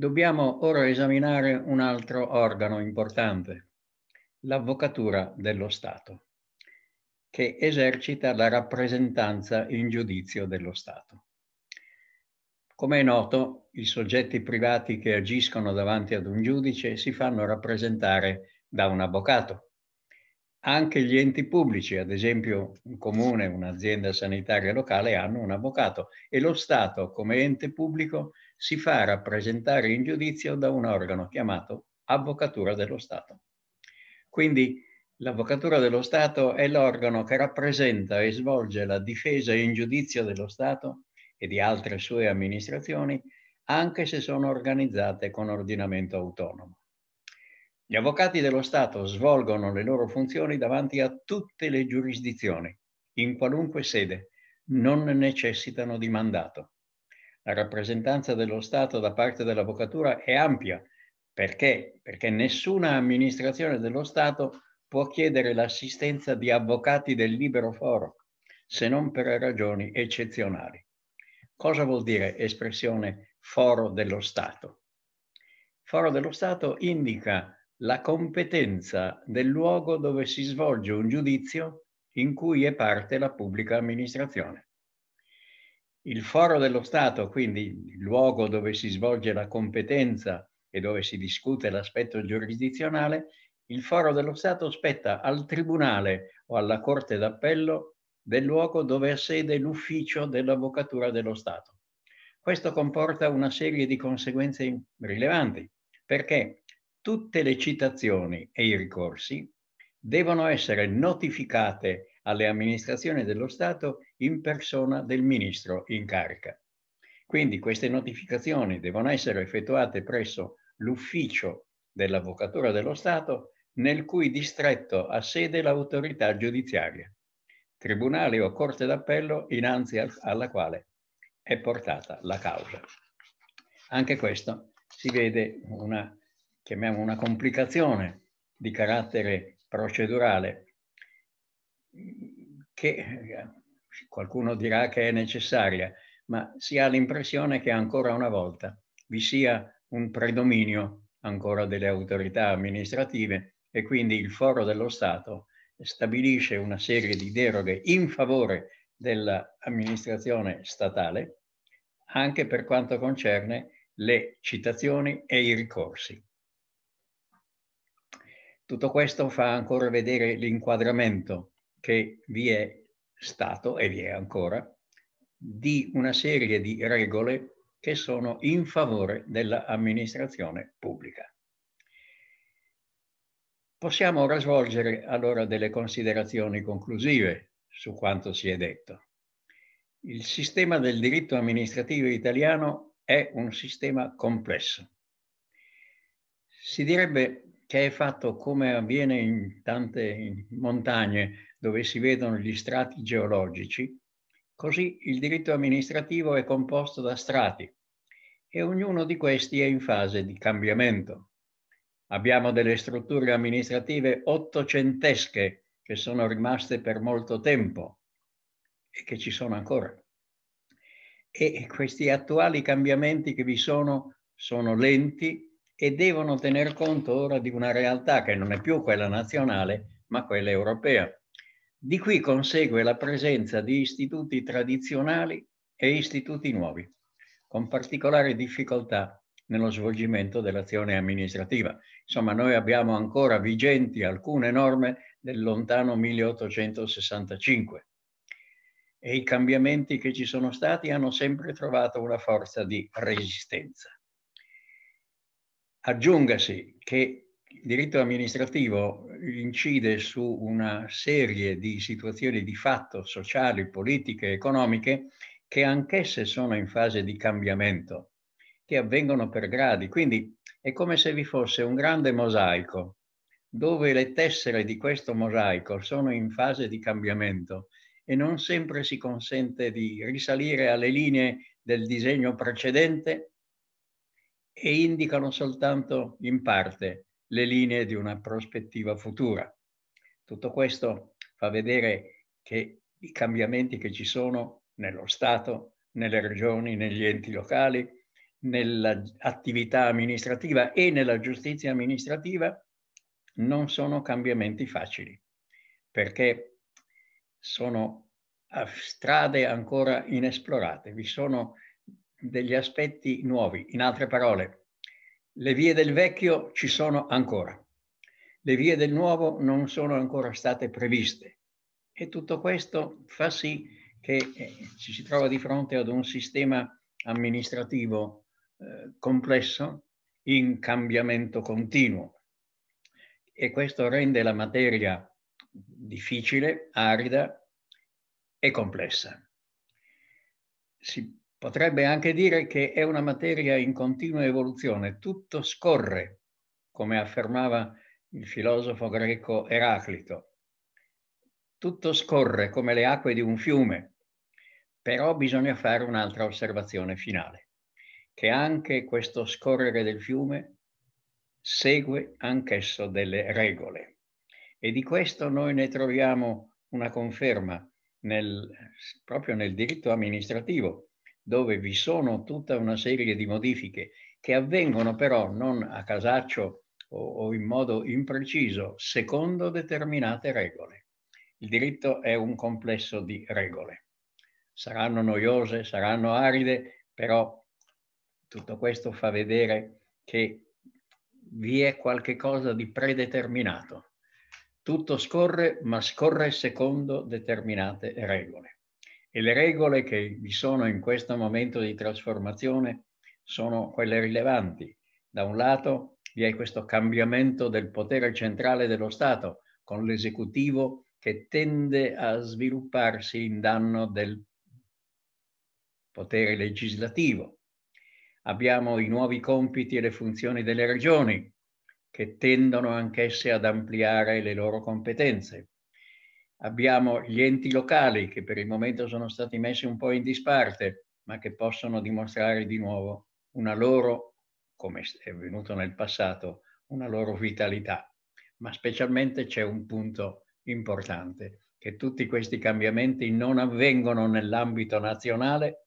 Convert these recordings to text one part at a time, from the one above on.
Dobbiamo ora esaminare un altro organo importante, l'Avvocatura dello Stato, che esercita la rappresentanza in giudizio dello Stato. Come è noto, i soggetti privati che agiscono davanti ad un giudice si fanno rappresentare da un avvocato. Anche gli enti pubblici, ad esempio un comune, un'azienda sanitaria locale, hanno un avvocato e lo Stato, come ente pubblico, si fa rappresentare in giudizio da un organo chiamato Avvocatura dello Stato. Quindi l'Avvocatura dello Stato è l'organo che rappresenta e svolge la difesa in giudizio dello Stato e di altre sue amministrazioni, anche se sono organizzate con ordinamento autonomo. Gli avvocati dello Stato svolgono le loro funzioni davanti a tutte le giurisdizioni, in qualunque sede, non necessitano di mandato. La rappresentanza dello Stato da parte dell'avvocatura è ampia. Perché? Perché nessuna amministrazione dello Stato può chiedere l'assistenza di avvocati del libero foro, se non per ragioni eccezionali. Cosa vuol dire espressione foro dello Stato? Foro dello Stato indica la competenza del luogo dove si svolge un giudizio in cui è parte la pubblica amministrazione. Il foro dello Stato, quindi il luogo dove si svolge la competenza e dove si discute l'aspetto giurisdizionale, il foro dello Stato spetta al tribunale o alla Corte d'Appello del luogo dove ha sede l'ufficio dell'Avvocatura dello Stato. Questo comporta una serie di conseguenze rilevanti, perché tutte le citazioni e i ricorsi devono essere notificate alle amministrazioni dello Stato in persona del ministro in carica. Quindi queste notificazioni devono essere effettuate presso l'ufficio dell'Avvocatura dello Stato nel cui distretto ha sede l'autorità giudiziaria, tribunale o corte d'appello innanzi al, alla quale è portata la causa. Anche questo si vede una, chiamiamo una complicazione di carattere procedurale che eh, qualcuno dirà che è necessaria, ma si ha l'impressione che ancora una volta vi sia un predominio ancora delle autorità amministrative e quindi il foro dello Stato stabilisce una serie di deroghe in favore dell'amministrazione statale anche per quanto concerne le citazioni e i ricorsi. Tutto questo fa ancora vedere l'inquadramento che vi è stato e vi è ancora di una serie di regole che sono in favore dell'amministrazione pubblica. Possiamo ora svolgere allora delle considerazioni conclusive su quanto si è detto. Il sistema del diritto amministrativo italiano è un sistema complesso. Si direbbe che è fatto come avviene in tante montagne dove si vedono gli strati geologici, così il diritto amministrativo è composto da strati e ognuno di questi è in fase di cambiamento. Abbiamo delle strutture amministrative ottocentesche che sono rimaste per molto tempo e che ci sono ancora. E questi attuali cambiamenti che vi sono sono lenti e devono tener conto ora di una realtà che non è più quella nazionale, ma quella europea. Di qui consegue la presenza di istituti tradizionali e istituti nuovi, con particolare difficoltà nello svolgimento dell'azione amministrativa. Insomma, noi abbiamo ancora vigenti alcune norme del lontano 1865 e i cambiamenti che ci sono stati hanno sempre trovato una forza di resistenza. Aggiungasi che il diritto amministrativo incide su una serie di situazioni di fatto sociali, politiche, economiche che anch'esse sono in fase di cambiamento, che avvengono per gradi. Quindi è come se vi fosse un grande mosaico dove le tessere di questo mosaico sono in fase di cambiamento e non sempre si consente di risalire alle linee del disegno precedente e indicano soltanto in parte le linee di una prospettiva futura. Tutto questo fa vedere che i cambiamenti che ci sono nello Stato, nelle regioni, negli enti locali, nell'attività amministrativa e nella giustizia amministrativa non sono cambiamenti facili, perché sono strade ancora inesplorate, vi sono degli aspetti nuovi. In altre parole, le vie del vecchio ci sono ancora, le vie del nuovo non sono ancora state previste. E tutto questo fa sì che eh, ci si trova di fronte ad un sistema amministrativo eh, complesso in cambiamento continuo. E questo rende la materia difficile, arida e complessa. Si potrebbe anche dire che è una materia in continua evoluzione, tutto scorre, come affermava il filosofo greco Eraclito. Tutto scorre come le acque di un fiume, però bisogna fare un'altra osservazione finale, che anche questo scorrere del fiume segue anch'esso delle regole. E di questo noi ne troviamo una conferma nel, proprio nel diritto amministrativo, dove vi sono tutta una serie di modifiche che avvengono però non a casaccio o, o in modo impreciso, secondo determinate regole. Il diritto è un complesso di regole. Saranno noiose, saranno aride, però tutto questo fa vedere che vi è qualche cosa di predeterminato. Tutto scorre, ma scorre secondo determinate regole. E le regole che vi sono in questo momento di trasformazione sono quelle rilevanti. Da un lato vi è questo cambiamento del potere centrale dello Stato con l'esecutivo che tende a svilupparsi in danno del potere legislativo abbiamo i nuovi compiti e le funzioni delle regioni, che tendono anch'esse ad ampliare le loro competenze. Abbiamo gli enti locali, che per il momento sono stati messi un po' in disparte, ma che possono dimostrare di nuovo una loro, come è venuto nel passato, una loro vitalità. Ma specialmente c'è un punto importante, che tutti questi cambiamenti non avvengono nell'ambito nazionale,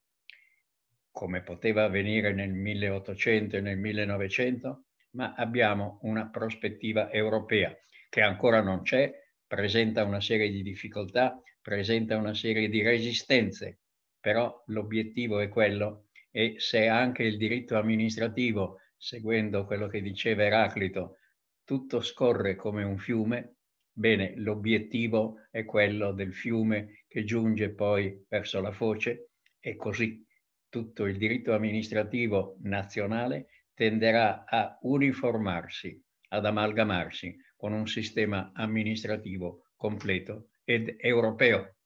come poteva avvenire nel 1800 e nel 1900, ma abbiamo una prospettiva europea che ancora non c'è, presenta una serie di difficoltà, presenta una serie di resistenze, però l'obiettivo è quello e se anche il diritto amministrativo, seguendo quello che diceva Eraclito, tutto scorre come un fiume, bene, l'obiettivo è quello del fiume che giunge poi verso la foce e così tutto il diritto amministrativo nazionale tenderà a uniformarsi, ad amalgamarsi con un sistema amministrativo completo ed europeo.